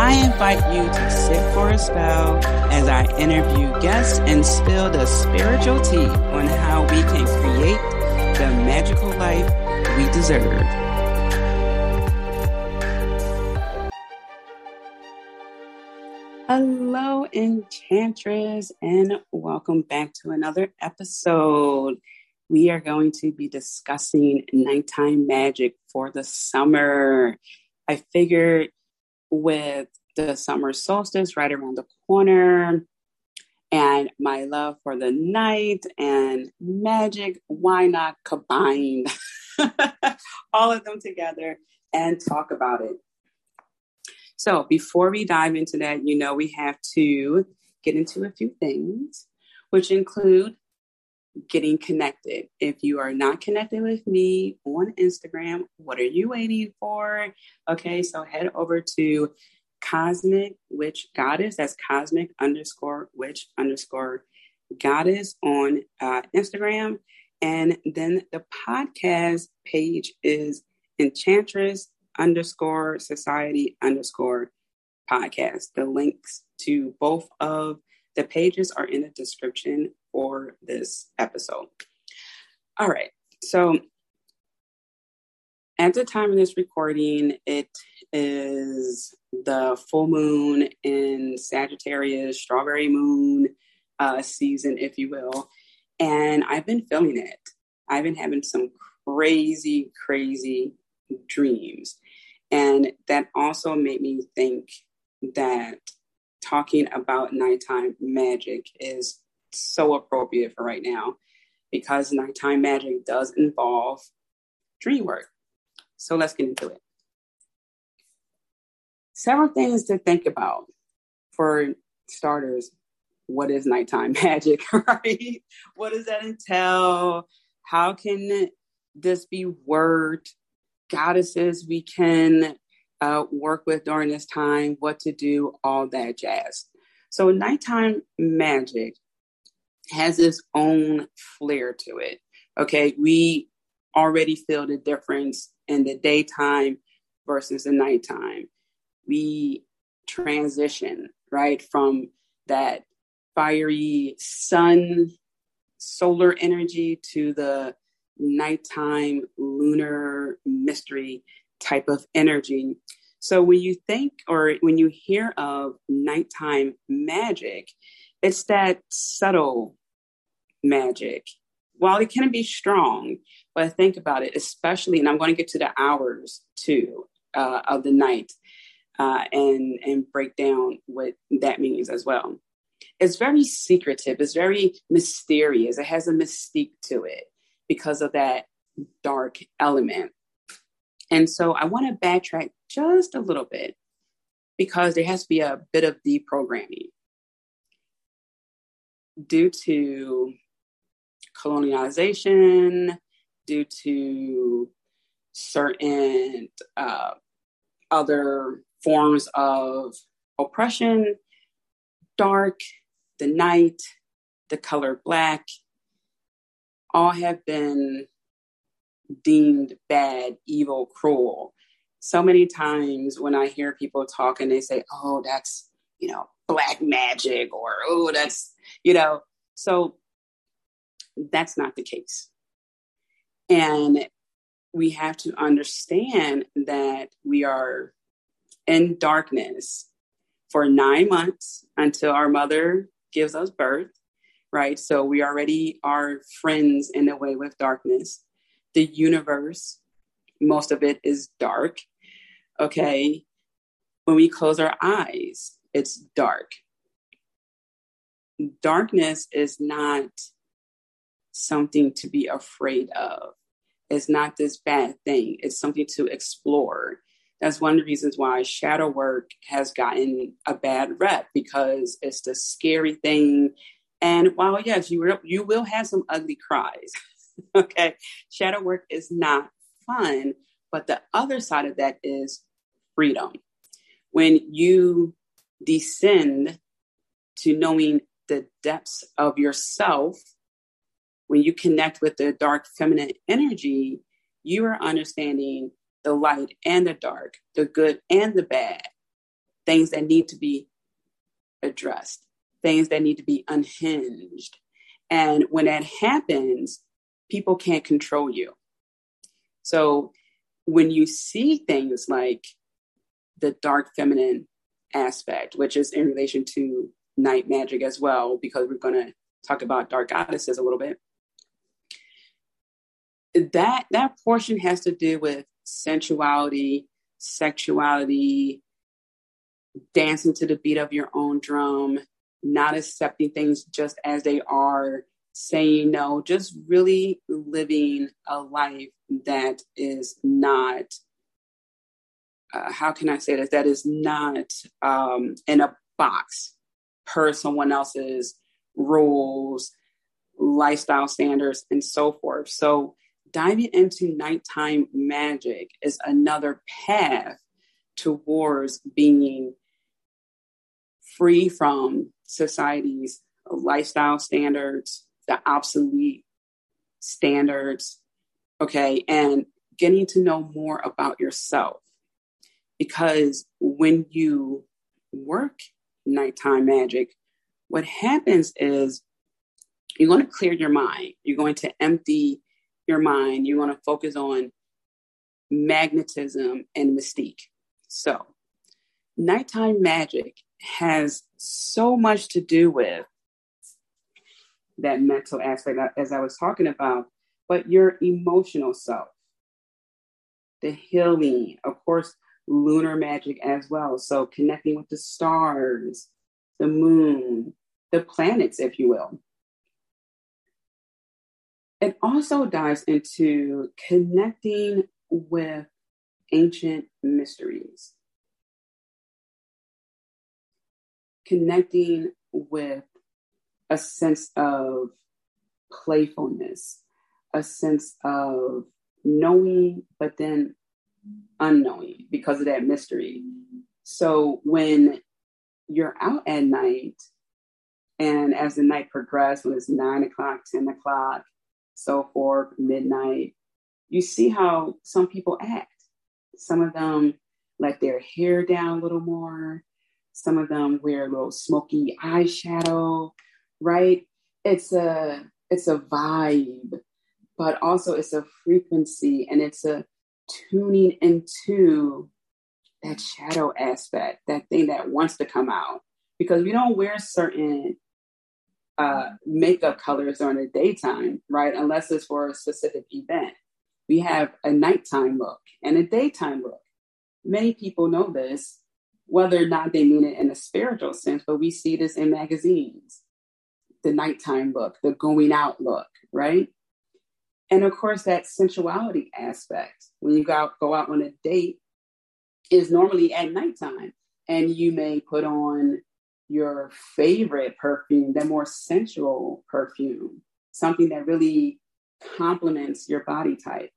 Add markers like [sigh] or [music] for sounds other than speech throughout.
I invite you to sit for a spell as I interview guests and spill the spiritual tea on how we can create the magical life we deserve. Hello, Enchantress, and welcome back to another episode. We are going to be discussing nighttime magic for the summer. I figured with the summer solstice right around the corner and my love for the night and magic, why not combine [laughs] all of them together and talk about it? So, before we dive into that, you know, we have to get into a few things, which include getting connected. If you are not connected with me on Instagram, what are you waiting for? Okay, so head over to Cosmic Witch Goddess. That's cosmic underscore witch underscore goddess on uh, Instagram. And then the podcast page is Enchantress underscore society underscore podcast. The links to both of the pages are in the description for this episode. All right. So at the time of this recording, it is the full moon in Sagittarius, strawberry moon uh, season, if you will. And I've been feeling it. I've been having some crazy, crazy dreams. And that also made me think that talking about nighttime magic is so appropriate for right now because nighttime magic does involve dream work. So let's get into it. Several things to think about. For starters, what is nighttime [laughs] magic, right? What does that entail? How can this be worked? Goddesses we can uh, work with during this time, what to do, all that jazz. So, nighttime magic has its own flair to it. Okay, we already feel the difference in the daytime versus the nighttime. We transition, right, from that fiery sun, solar energy to the nighttime lunar mystery type of energy. So when you think or when you hear of nighttime magic, it's that subtle magic. While it can be strong, but think about it, especially, and I'm going to get to the hours too uh, of the night uh, and and break down what that means as well. It's very secretive. It's very mysterious. It has a mystique to it because of that dark element. And so I want to backtrack just a little bit because there has to be a bit of deprogramming due to colonialization, due to certain uh, other forms of oppression, dark, the night, the color black, all have been deemed bad, evil, cruel. So many times when I hear people talk and they say, oh, that's, you know, black magic or, oh, that's, you know, so that's not the case. And we have to understand that we are in darkness for nine months until our mother gives us birth, right? So we already are friends in a way with darkness. The universe, most of it is dark, okay? When we close our eyes, it's dark. Darkness is not something to be afraid of. It's not this bad thing. It's something to explore. That's one of the reasons why shadow work has gotten a bad rep because it's the scary thing. And while yes, you will, you will have some ugly cries. [laughs] okay, shadow work is not fun, but the other side of that is freedom. When you descend to knowing the depths of yourself, when you connect with the dark feminine energy, you are understanding the light and the dark, the good and the bad, things that need to be addressed, things that need to be unhinged. And when that happens, people can't control you. So when you see things like the dark feminine aspect, which is in relation to night magic as well, because we're going to talk about dark goddesses a little bit. That that portion has to do with sensuality, sexuality, dancing to the beat of your own drum, not accepting things just as they are, saying no, just really living a life that is not, uh, how can I say this, that is not um, in a box per someone else's rules, lifestyle standards, and so forth. So, diving into nighttime magic is another path towards being free from society's lifestyle standards, the obsolete standards, okay, and getting to know more about yourself. Because when you work nighttime magic, what happens is you're going to clear your mind. You're going to empty your mind. you're going to focus on magnetism and mystique. So, nighttime magic has so much to do with that mental aspect, uh, as I was talking about, but your emotional self, the healing, of course, lunar magic as well. So, connecting with the stars, the moon, the planets, if you will. It also dives into connecting with ancient mysteries, connecting with a sense of playfulness, a sense of knowing, but then unknowing because of that mystery. So when you're out at night, and as the night progresses, when it's nine o'clock, 10 o'clock, so forth, midnight, you see how some people act. Some of them let their hair down a little more. Some of them wear a little smoky eyeshadow, right? It's a it's a vibe, but also it's a frequency and it's a tuning into that shadow aspect, that thing that wants to come out. Because we don't wear certain uh, makeup colors during the daytime, right? Unless it's for a specific event. We have a nighttime look and a daytime look. Many people know this, whether or not they mean it in a spiritual sense, but we see this in magazines the nighttime look, the going out look, right? And of course, that sensuality aspect when you go out, go out on a date is normally at nighttime, and you may put on your favorite perfume, the more sensual perfume, something that really complements your body type.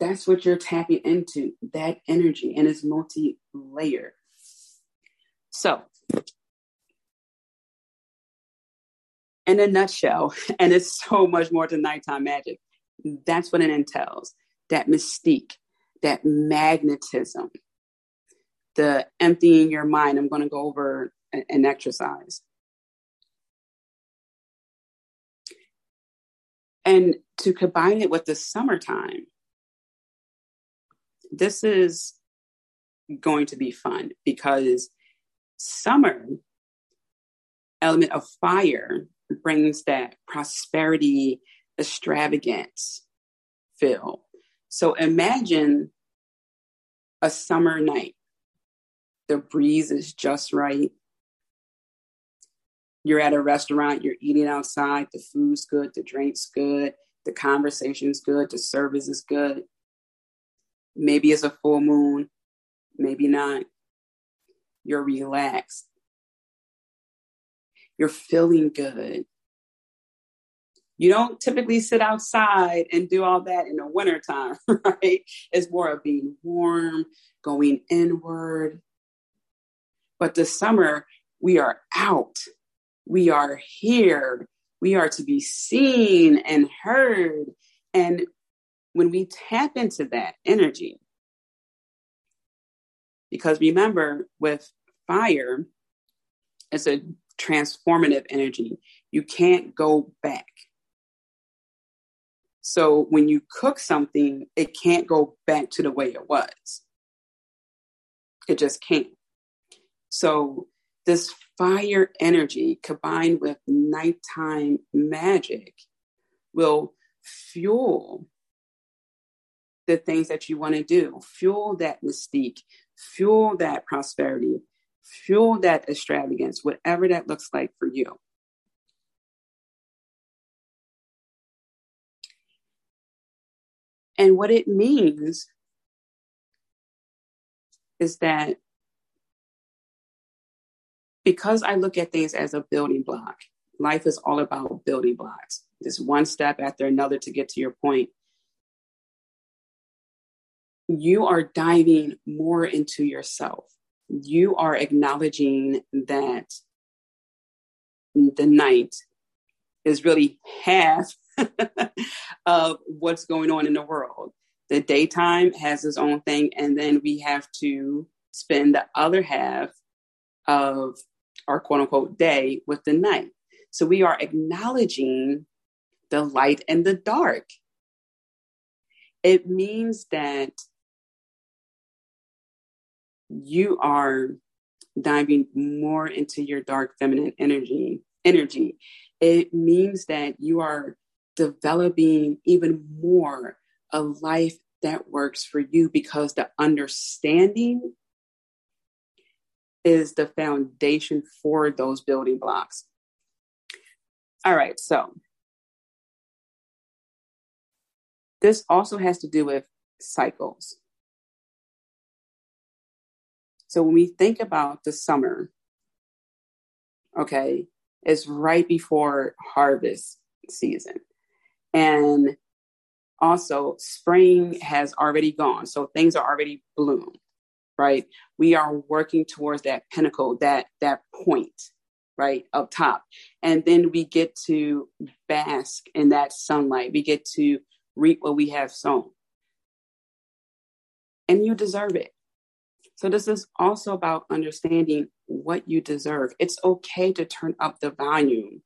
That's what you're tapping into, that energy, and it's multi layered. So, in a nutshell, [laughs] and it's so much more to nighttime magic, that's what it entails that mystique, that magnetism, the emptying your mind. I'm going to go over an exercise. And to combine it with the summertime, this is going to be fun because summer element of fire brings that prosperity, extravagance feel. So imagine a summer night. The breeze is just right. You're at a restaurant, you're eating outside, the food's good, the drink's good, the conversation's good, the service is good. Maybe it's a full moon, maybe not. You're relaxed. You're feeling good. You don't typically sit outside and do all that in the wintertime, [laughs] right? It's more of being warm, going inward. But this summer, we are out. We are here. We are to be seen and heard. And when we tap into that energy, because remember, with fire, it's a transformative energy. You can't go back. So when you cook something, it can't go back to the way it was. It just can't. So this fire energy combined with nighttime magic will fuel the things that you want to do, fuel that mystique, fuel that prosperity, fuel that extravagance, whatever that looks like for you. And what it means is that because I look at things as a building block, life is all about building blocks. Just one step after another to get to your point. You are diving more into yourself. You are acknowledging that the night is really half [laughs] of what's going on in the world. The daytime has its own thing, and then we have to spend the other half of our quote unquote day with the night. So we are acknowledging the light and the dark. It means that you are diving more into your dark feminine energy energy it means that you are developing even more a life that works for you because the understanding is the foundation for those building blocks. All right, so this also has to do with cycles. So when we think about the summer, okay, it's right before harvest season. And also, spring has already gone. So things are already bloomed, right? We are working towards that pinnacle, that, that point, right, up top. And then we get to bask in that sunlight. We get to reap what we have sown. And you deserve it. So, this is also about understanding what you deserve. It's okay to turn up the volume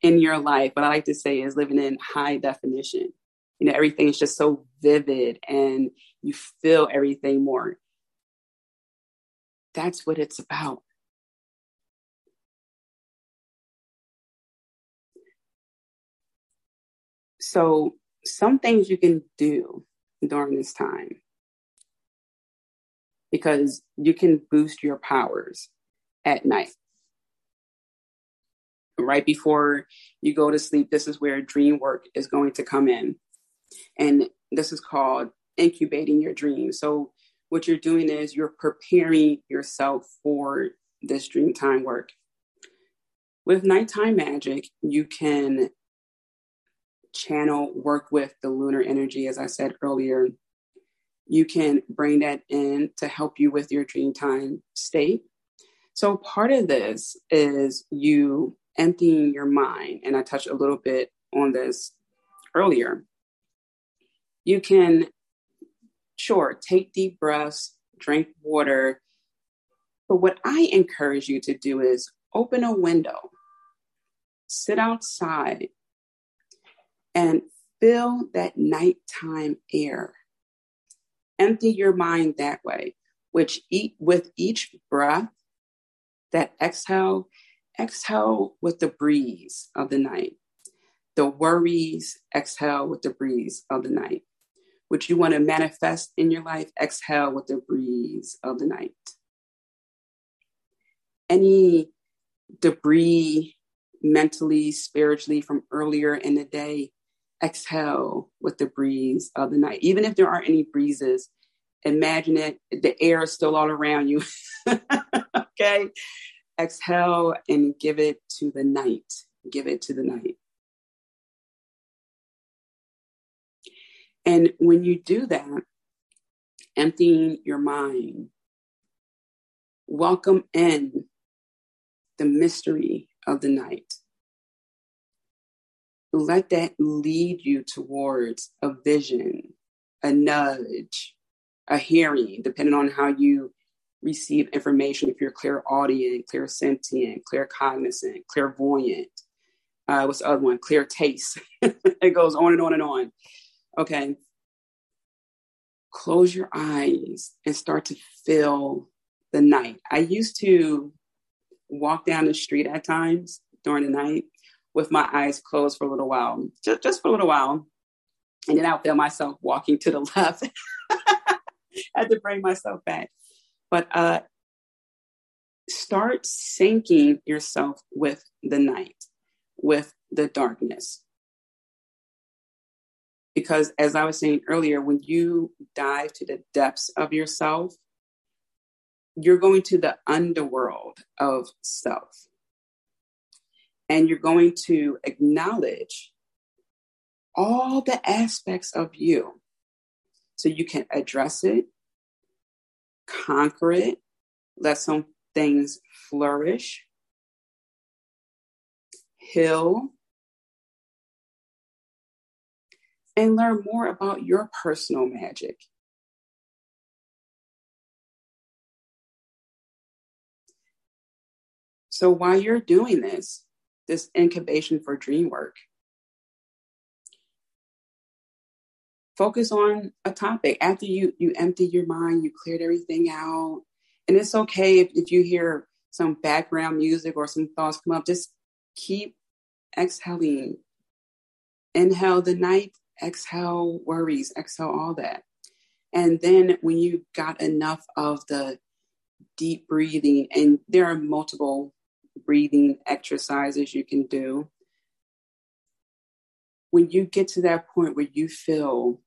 in your life. What I like to say is living in high definition. You know, everything is just so vivid and you feel everything more. That's what it's about. So, some things you can do during this time because you can boost your powers at night. Right before you go to sleep, this is where dream work is going to come in. And this is called incubating your dreams. So, what you're doing is you're preparing yourself for this dream time work. With nighttime magic, you can channel, work with the lunar energy, as I said earlier, you can bring that in to help you with your dream time state. So part of this is you emptying your mind, and I touched a little bit on this earlier. You can, sure, take deep breaths, drink water, but what I encourage you to do is open a window, sit outside, and feel that nighttime air empty your mind that way, which eat with each breath, that exhale, exhale with the breeze of the night. The worries, exhale with the breeze of the night. Which you want to manifest in your life, exhale with the breeze of the night. Any debris mentally, spiritually from earlier in the day, exhale with the breeze of the night. Even if there aren't any breezes, imagine it, the air is still all around you. [laughs] okay. Exhale and give it to the night. Give it to the night. And when you do that, emptying your mind, welcome in the mystery of the night. Let that lead you towards a vision, a nudge, a hearing, depending on how you receive information. If you're clairaudient, clairsentient, claircognizant, clairvoyant, uh, what's the other one? Clear taste. [laughs] it goes on and on and on. Okay. Close your eyes and start to feel the night. I used to walk down the street at times during the night with my eyes closed for a little while, just, just for a little while. And then I'll feel myself walking to the [laughs] left. I had to bring myself back. But uh, start syncing yourself with the night, with the darkness. Because as I was saying earlier, when you dive to the depths of yourself, you're going to the underworld of self. And you're going to acknowledge all the aspects of you so you can address it, conquer it, let some things flourish, heal, and learn more about your personal magic. So while you're doing this, this incubation for dream work, focus on a topic. After you you empty your mind, you cleared everything out. And it's okay if, if you hear some background music or some thoughts come up, just keep exhaling. Inhale the night, exhale worries, exhale all that. And then when you got enough of the deep breathing, and there are multiple breathing exercises you can do. When you get to that point where you feel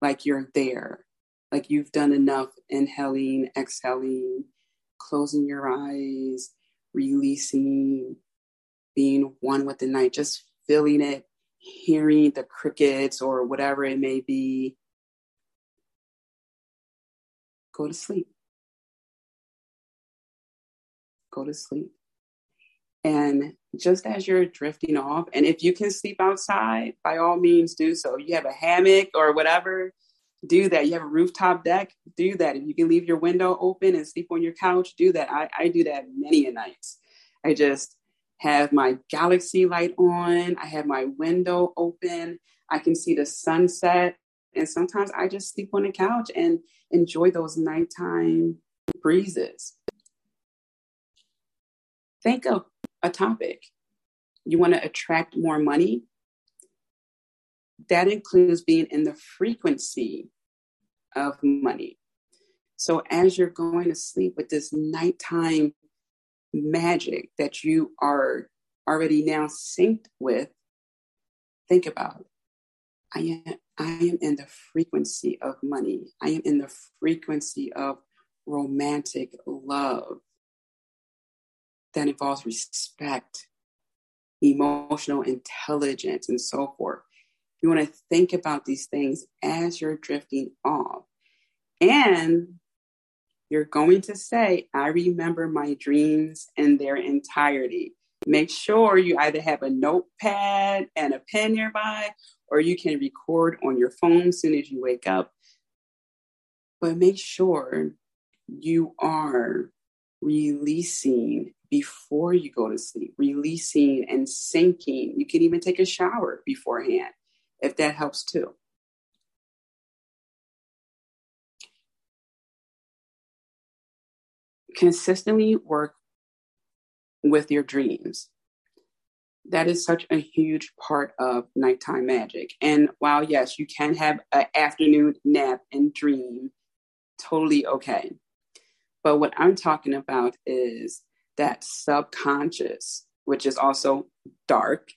like you're there, like you've done enough inhaling, exhaling, closing your eyes, releasing, being one with the night, just feeling it, hearing the crickets or whatever it may be. Go to sleep. Go to sleep. And just as you're drifting off, and if you can sleep outside, by all means do so. You have a hammock or whatever, do that. You have a rooftop deck, do that. If you can leave your window open and sleep on your couch, do that. I, I do that many a nights. I just have my galaxy light on, I have my window open, I can see the sunset. And sometimes I just sleep on the couch and enjoy those nighttime breezes think of a topic. You want to attract more money? That includes being in the frequency of money. So as you're going to sleep with this nighttime magic that you are already now synced with, think about. I am, I am in the frequency of money. I am in the frequency of romantic love that involves respect, emotional intelligence, and so forth. You want to think about these things as you're drifting off. And you're going to say, I remember my dreams in their entirety. Make sure you either have a notepad and a pen nearby, or you can record on your phone as soon as you wake up. But make sure you are releasing before you go to sleep, releasing and sinking. You can even take a shower beforehand if that helps too. Consistently work with your dreams. That is such a huge part of nighttime magic. And while, yes, you can have an afternoon nap and dream, totally okay. But what I'm talking about is that subconscious, which is also dark,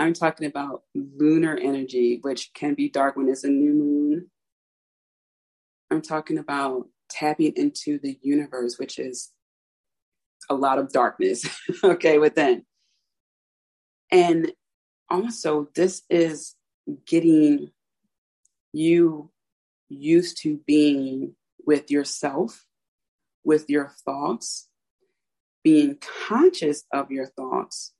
I'm talking about lunar energy, which can be dark when it's a new moon. I'm talking about tapping into the universe, which is a lot of darkness, [laughs] okay, within. And also, this is getting you used to being with yourself, with your thoughts, being conscious of your thoughts,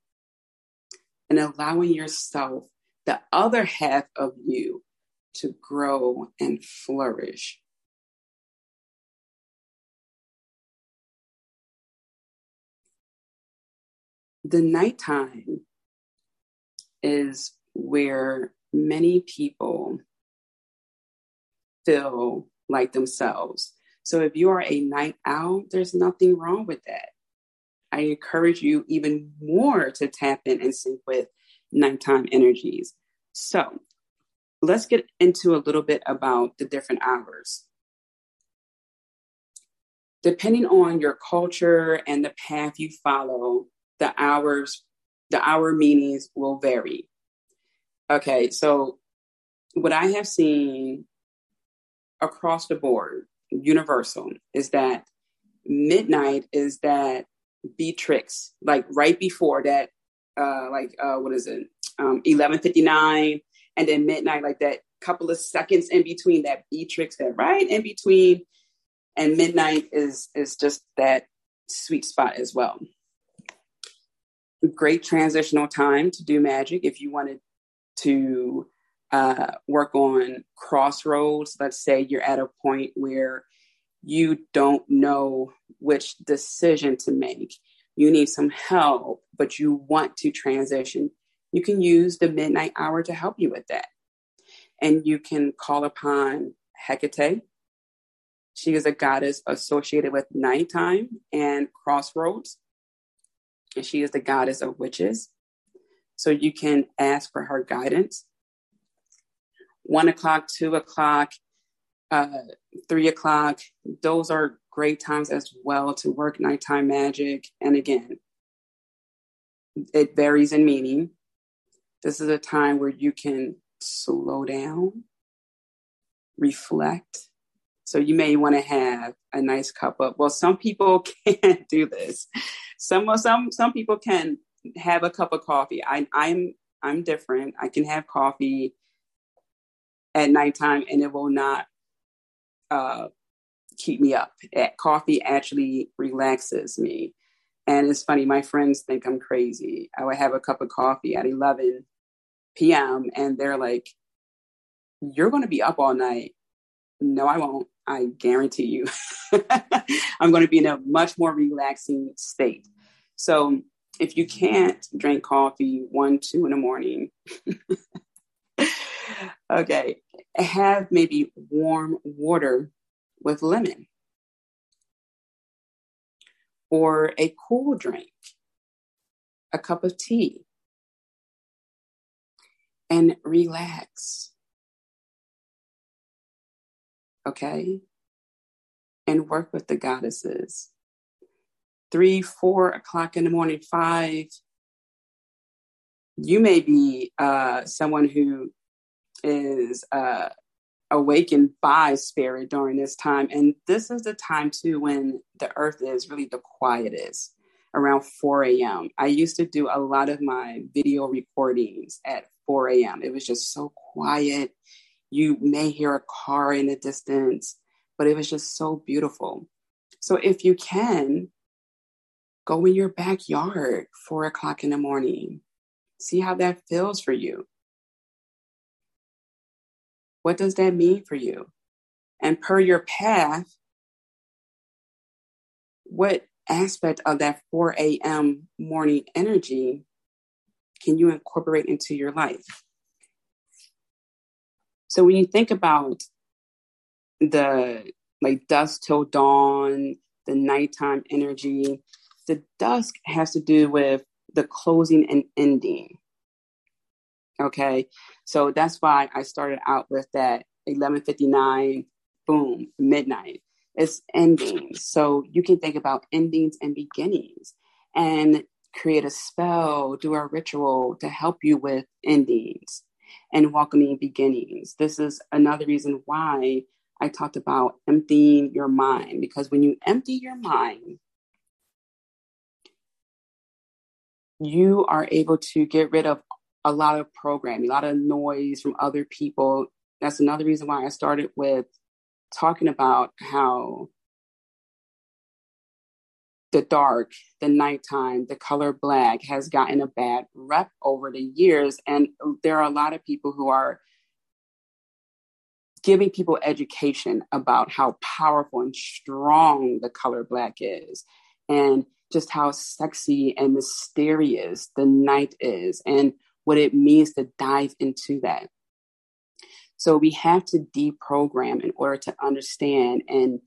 and allowing yourself, the other half of you, to grow and flourish. The nighttime is where many people feel like themselves. So if you are a night owl, there's nothing wrong with that. I encourage you even more to tap in and sync with nighttime energies. So let's get into a little bit about the different hours. Depending on your culture and the path you follow, the hours, the hour meanings will vary. Okay, so what I have seen across the board, universal, is that midnight is that Beatrix, like right before that, uh, like uh, what is it, um, eleven fifty nine, and then midnight, like that couple of seconds in between that Beatrix, that right in between, and midnight is is just that sweet spot as well. Great transitional time to do magic if you wanted to uh, work on crossroads. Let's say you're at a point where you don't know which decision to make. You need some help, but you want to transition. You can use the midnight hour to help you with that. And you can call upon Hecate. She is a goddess associated with nighttime and crossroads. And she is the goddess of witches. So you can ask for her guidance. One o'clock, two o'clock, uh, three o'clock. Those are great times as well to work nighttime magic. And again, it varies in meaning. This is a time where you can slow down, reflect. So you may want to have a nice cup of. Well, some people [laughs] can't do this. Some some some people can have a cup of coffee. I, I'm I'm different. I can have coffee at nighttime, and it will not uh, keep me up. Coffee actually relaxes me. And it's funny, my friends think I'm crazy. I would have a cup of coffee at 11 p.m. and they're like, You're going to be up all night. No, I won't. I guarantee you. [laughs] I'm going to be in a much more relaxing state. So if you can't drink coffee one, two in the morning, [laughs] okay, have maybe warm water with lemon or a cool drink, a cup of tea, and relax. Okay? And work with the goddesses. Three, four o'clock in the morning, five. You may be uh, someone who is uh, awakened by spirit during this time. And this is the time too when the earth is really the quietest around 4 a.m. I used to do a lot of my video recordings at 4 a.m. It was just so quiet. You may hear a car in the distance, but it was just so beautiful. So if you can, go in your backyard, four o'clock in the morning. See how that feels for you. What does that mean for you? And per your path, what aspect of that 4 a.m. morning energy can you incorporate into your life? So when you think about the like dusk till dawn, the nighttime energy, the dusk has to do with the closing and ending. Okay. So that's why I started out with that 1159, boom, midnight. It's endings. So you can think about endings and beginnings. And create a spell, do a ritual to help you with endings and welcoming beginnings. This is another reason why I talked about emptying your mind, because when you empty your mind, you are able to get rid of a lot of programming, a lot of noise from other people. That's another reason why I started with talking about how the dark, the nighttime, the color black has gotten a bad rep over the years. And there are a lot of people who are giving people education about how powerful and strong the color black is and just how sexy and mysterious the night is and what it means to dive into that. So we have to deprogram in order to understand and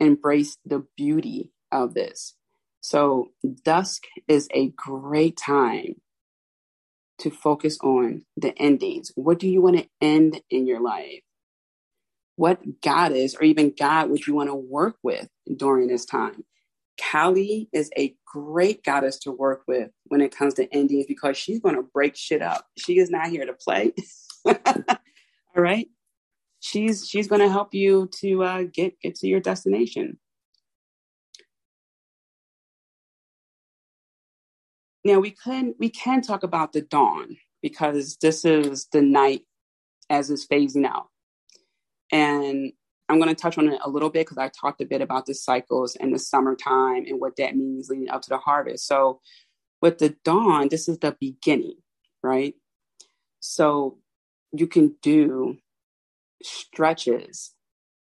embrace the beauty of this. So, dusk is a great time to focus on the endings. What do you want to end in your life? What goddess or even God would you want to work with during this time? Kali is a great goddess to work with when it comes to endings because she's going to break shit up. She is not here to play. [laughs] All right. She's she's going to help you to uh, get get to your destination. Now we can we can talk about the dawn because this is the night as it's phasing out. And I'm going to touch on it a little bit because I talked a bit about the cycles and the summertime and what that means leading up to the harvest. So, with the dawn, this is the beginning, right? So, you can do stretches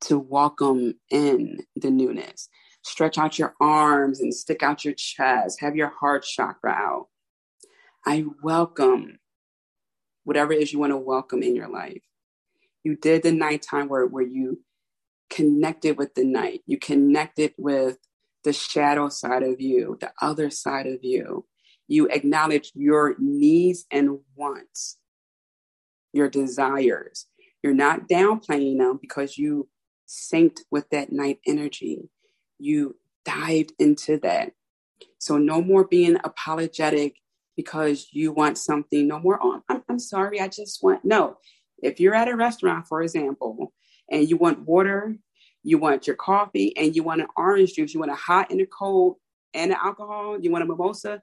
to welcome in the newness stretch out your arms and stick out your chest, have your heart chakra out. I welcome whatever it is you want to welcome in your life. You did the nighttime work where you connected with the night, you connected with the shadow side of you, the other side of you. You acknowledge your needs and wants, your desires. You're not downplaying them because you synced with that night energy you dived into that. So no more being apologetic because you want something. No more, oh, I'm, I'm sorry, I just want, no. If you're at a restaurant, for example, and you want water, you want your coffee, and you want an orange juice, you want a hot and a cold and an alcohol, you want a mimosa,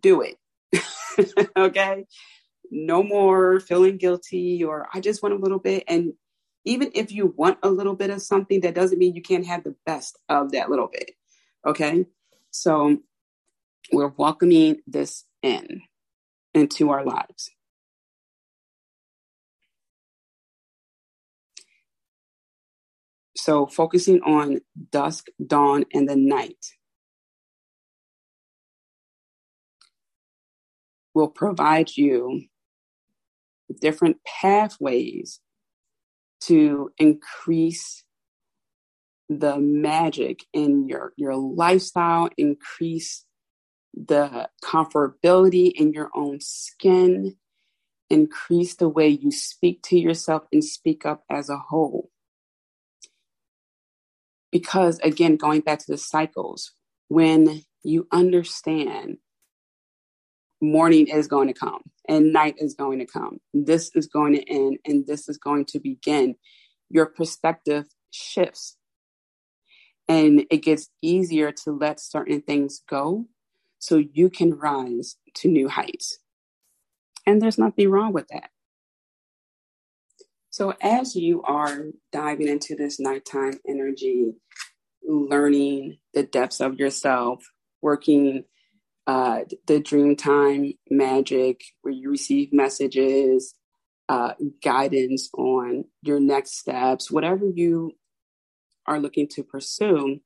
do it. [laughs] okay? No more feeling guilty or I just want a little bit. And even if you want a little bit of something, that doesn't mean you can't have the best of that little bit. Okay. So we're welcoming this in into our lives. So focusing on dusk, dawn, and the night will provide you different pathways to increase the magic in your your lifestyle increase the comfortability in your own skin increase the way you speak to yourself and speak up as a whole because again going back to the cycles when you understand morning is going to come and night is going to come. This is going to end and this is going to begin. Your perspective shifts and it gets easier to let certain things go so you can rise to new heights. And there's nothing wrong with that. So, as you are diving into this nighttime energy, learning the depths of yourself, working uh, the Dreamtime Magic, where you receive messages, uh, guidance on your next steps, whatever you are looking to pursue.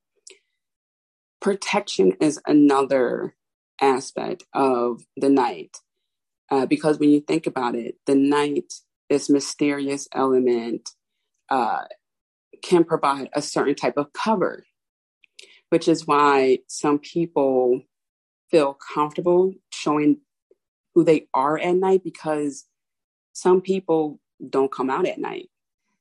Protection is another aspect of the night. Uh, because when you think about it, the night, this mysterious element, uh, can provide a certain type of cover, which is why some people feel comfortable showing who they are at night because some people don't come out at night.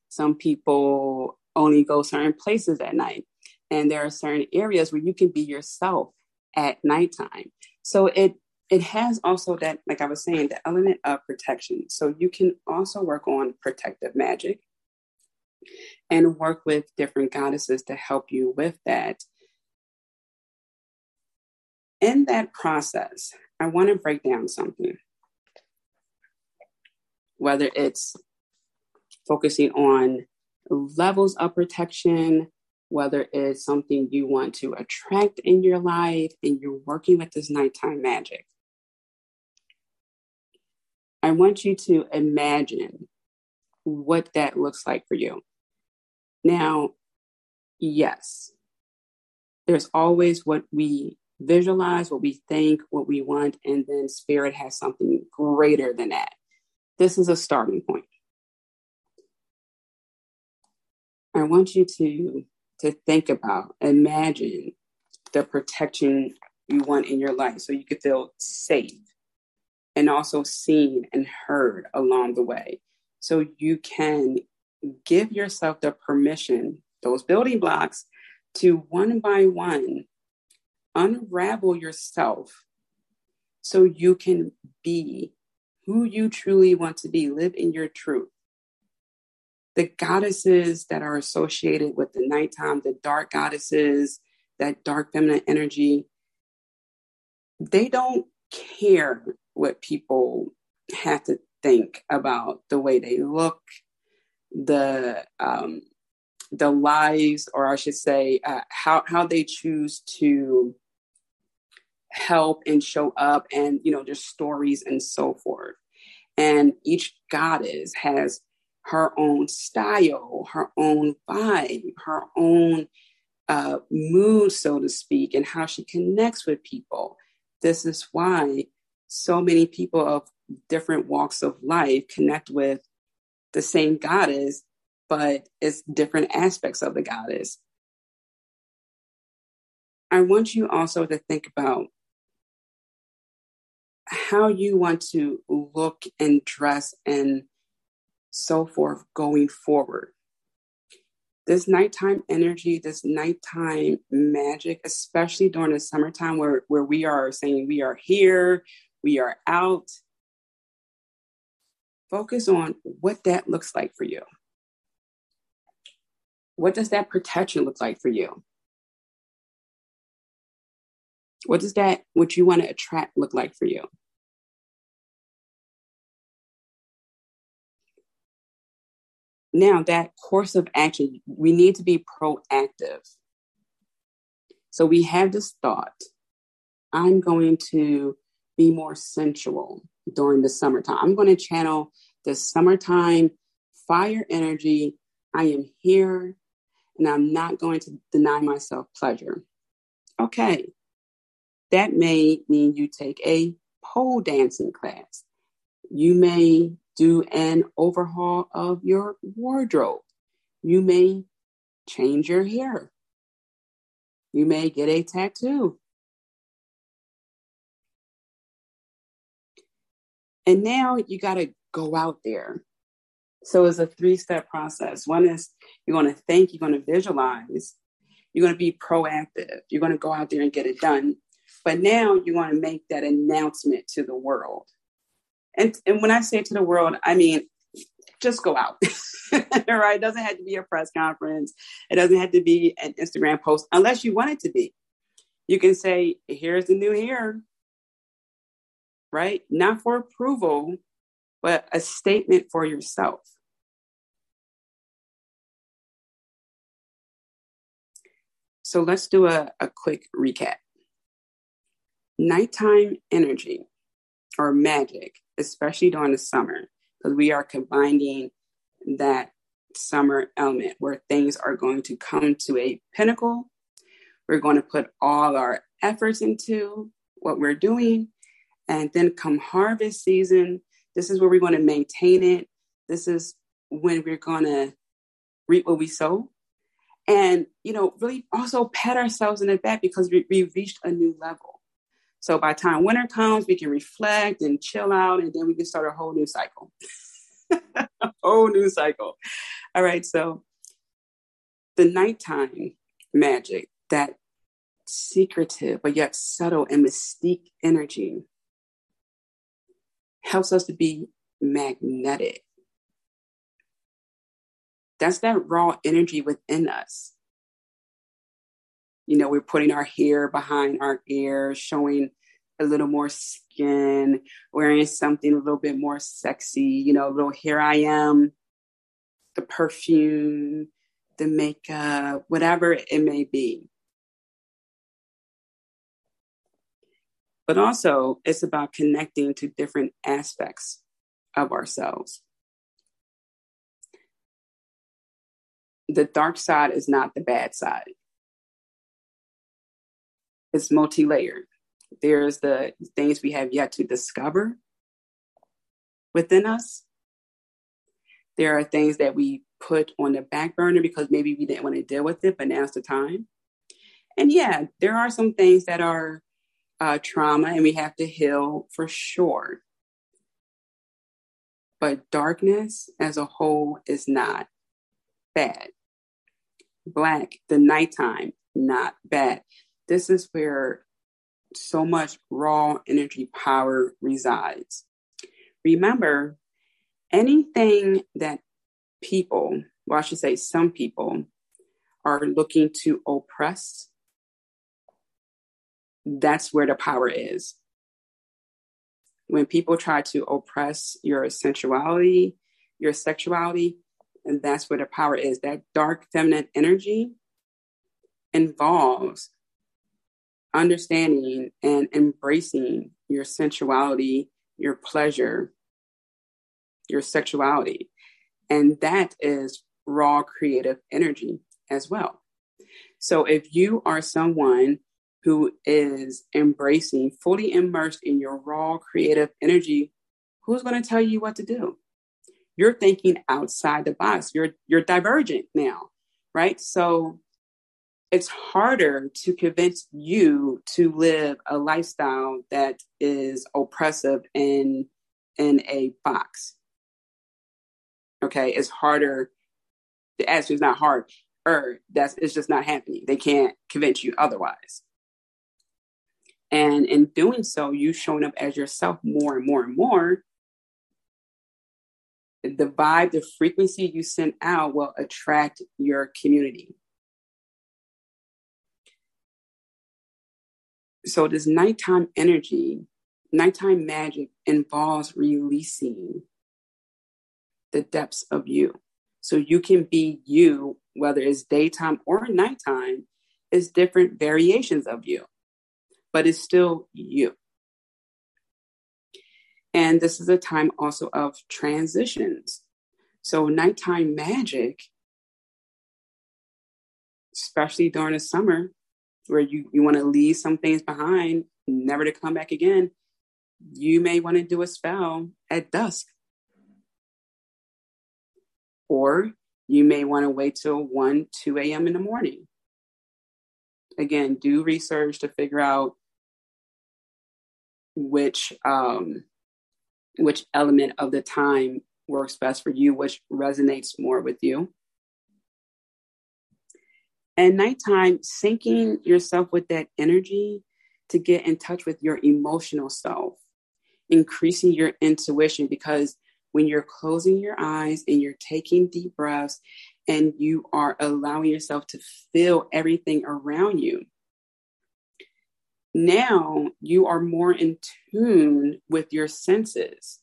Some people only go certain places at night. And there are certain areas where you can be yourself at nighttime. So it it has also that, like I was saying, the element of protection. So you can also work on protective magic and work with different goddesses to help you with that. In that process, I want to break down something. Whether it's focusing on levels of protection, whether it's something you want to attract in your life and you're working with this nighttime magic. I want you to imagine what that looks like for you. Now, yes, there's always what we visualize, what we think, what we want, and then spirit has something greater than that. This is a starting point. I want you to to think about, imagine the protection you want in your life so you can feel safe and also seen and heard along the way. So you can give yourself the permission, those building blocks, to one by one unravel yourself so you can be who you truly want to be, live in your truth. The goddesses that are associated with the nighttime, the dark goddesses, that dark feminine energy, they don't care what people have to think about the way they look, the um, the lives, or I should say, uh, how how they choose to help and show up, and you know, their stories and so forth. And each goddess has her own style, her own vibe, her own uh, mood, so to speak, and how she connects with people. This is why so many people of different walks of life connect with the same goddess, but it's different aspects of the goddess. I want you also to think about how you want to look and dress and so forth going forward. This nighttime energy, this nighttime magic, especially during the summertime where, where we are saying we are here, we are out. Focus on what that looks like for you. What does that protection look like for you? What does that, what you want to attract, look like for you? Now, that course of action, we need to be proactive. So we have this thought I'm going to be more sensual during the summertime. I'm going to channel the summertime fire energy. I am here and I'm not going to deny myself pleasure. Okay, that may mean you take a pole dancing class. You may do an overhaul of your wardrobe. You may change your hair. You may get a tattoo. And now you got to go out there. So it's a three step process. One is you're going to think, you're going to visualize, you're going to be proactive, you're going to go out there and get it done. But now you want to make that announcement to the world. And, and when I say to the world, I mean, just go out. [laughs] right? It doesn't have to be a press conference. It doesn't have to be an Instagram post unless you want it to be. You can say, here's the new hair right? Not for approval, but a statement for yourself. So let's do a, a quick recap. Nighttime energy or magic, especially during the summer, because we are combining that summer element where things are going to come to a pinnacle. We're going to put all our efforts into what we're doing and then come harvest season, this is where we're going to maintain it. This is when we're going to reap what we sow. And, you know, really also pat ourselves in the back because we, we've reached a new level. So by time winter comes, we can reflect and chill out, and then we can start a whole new cycle. [laughs] a whole new cycle. All right. So the nighttime magic, that secretive but yet subtle and mystique energy helps us to be magnetic. That's that raw energy within us. You know, we're putting our hair behind our ears, showing a little more skin, wearing something a little bit more sexy, you know, little here I am, the perfume, the makeup, whatever it may be. But also, it's about connecting to different aspects of ourselves. The dark side is not the bad side. It's multi layered. There's the things we have yet to discover within us. There are things that we put on the back burner because maybe we didn't want to deal with it, but now's the time. And yeah, there are some things that are uh, trauma and we have to heal for sure. But darkness as a whole is not bad. Black, the nighttime, not bad. This is where so much raw energy power resides. Remember, anything that people, well, I should say some people, are looking to oppress that's where the power is. When people try to oppress your sensuality, your sexuality, and that's where the power is. That dark feminine energy involves understanding and embracing your sensuality, your pleasure, your sexuality. And that is raw creative energy as well. So if you are someone who is embracing, fully immersed in your raw creative energy, who's going to tell you what to do? You're thinking outside the box. You're you're divergent now, right? So it's harder to convince you to live a lifestyle that is oppressive in in a box. Okay, it's harder. The answer is not hard, or that's it's just not happening. They can't convince you otherwise. And in doing so, you showing up as yourself more and more and more. The vibe, the frequency you send out will attract your community. So, this nighttime energy, nighttime magic involves releasing the depths of you. So, you can be you, whether it's daytime or nighttime, it's different variations of you but it's still you. And this is a time also of transitions. So, nighttime magic, especially during the summer, where you, you want to leave some things behind, never to come back again, you may want to do a spell at dusk. Or you may want to wait till 1, 2 a.m. in the morning. Again, do research to figure out which um, which element of the time works best for you, which resonates more with you. And nighttime, syncing yourself with that energy to get in touch with your emotional self, increasing your intuition because when you're closing your eyes and you're taking deep breaths and you are allowing yourself to feel everything around you, now you are more in tune with your senses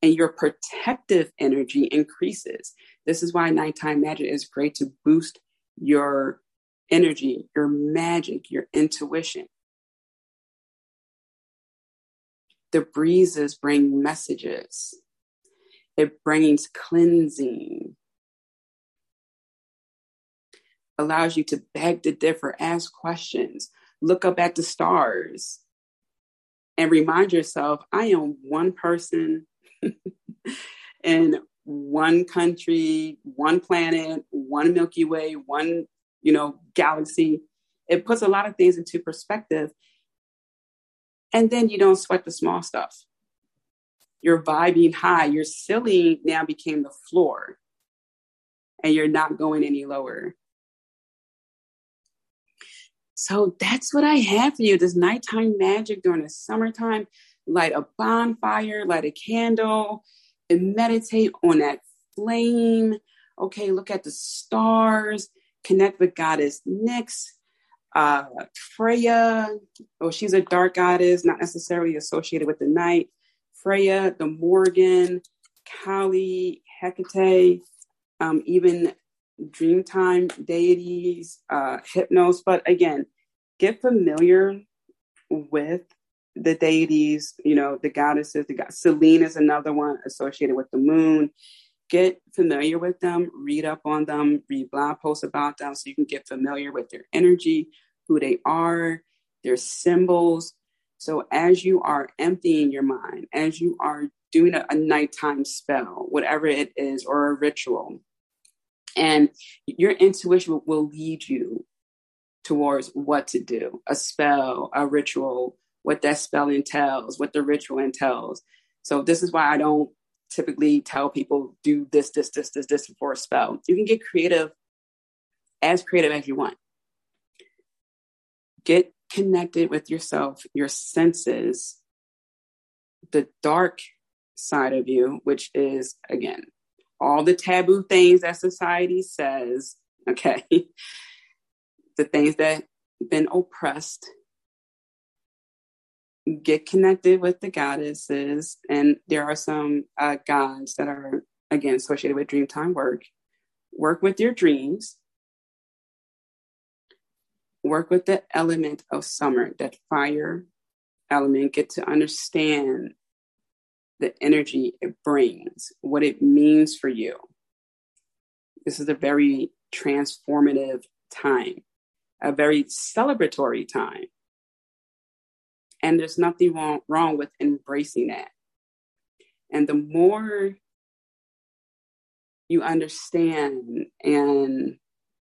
and your protective energy increases. This is why nighttime magic is great to boost your energy, your magic, your intuition. The breezes bring messages. It brings cleansing. Allows you to beg to differ, ask questions, look up at the stars and remind yourself I am one person [laughs] in one country, one planet, one Milky Way, one, you know, galaxy. It puts a lot of things into perspective. And then you don't sweat the small stuff. You're vibing high. Your ceiling now became the floor, and you're not going any lower. So that's what I have for you this nighttime magic during the summertime. Light a bonfire, light a candle, and meditate on that flame. Okay, look at the stars, connect with goddess Nyx, uh, Freya. Oh, she's a dark goddess, not necessarily associated with the night. Freya, the Morrigan, Kali, Hecate, um, even Dreamtime deities, uh, Hypnos. But again, get familiar with the deities, you know, the goddesses. The god- Selene is another one associated with the moon. Get familiar with them, read up on them, read blog posts about them so you can get familiar with their energy, who they are, their symbols. So as you are emptying your mind, as you are doing a, a nighttime spell, whatever it is, or a ritual, and your intuition will lead you towards what to do a spell, a ritual, what that spell entails, what the ritual entails. So, this is why I don't typically tell people do this, this, this, this, this for a spell. You can get creative, as creative as you want. Get connected with yourself, your senses, the dark side of you, which is, again, all the taboo things that society says, okay, [laughs] the things that been oppressed, get connected with the goddesses. And there are some uh, gods that are, again, associated with Dreamtime work. Work with your dreams. Work with the element of summer, that fire element. Get to understand the energy it brings, what it means for you. This is a very transformative time, a very celebratory time. And there's nothing wrong, wrong with embracing that. And the more you understand and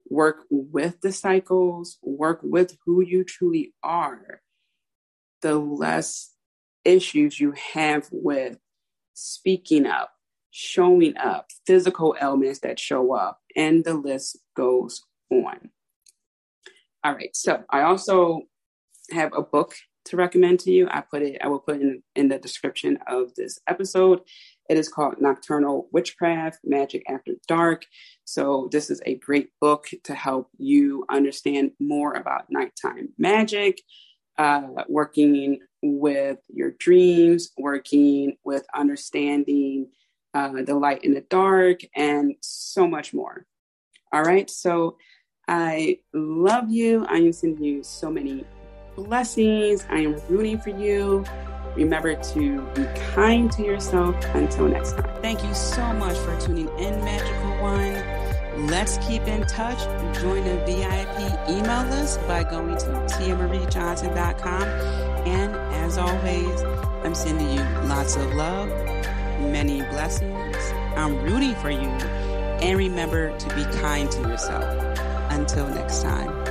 work with the cycles, work with who you truly are, the less issues you have with speaking up, showing up, physical elements that show up, and the list goes on. All right, so I also have a book to recommend to you. I put it, I will put in in the description of this episode. It is called Nocturnal Witchcraft Magic After Dark. So, this is a great book to help you understand more about nighttime magic, uh, working with your dreams, working with understanding uh, the light in the dark, and so much more. All right. So I love you. I am sending you so many blessings. I am rooting for you. Remember to be kind to yourself. Until next time. Thank you so much for tuning in, Magical One. Let's keep in touch. Join the VIP email list by going to tiamariejohnson.com. As always, I'm sending you lots of love, many blessings. I'm rooting for you. And remember to be kind to yourself. Until next time.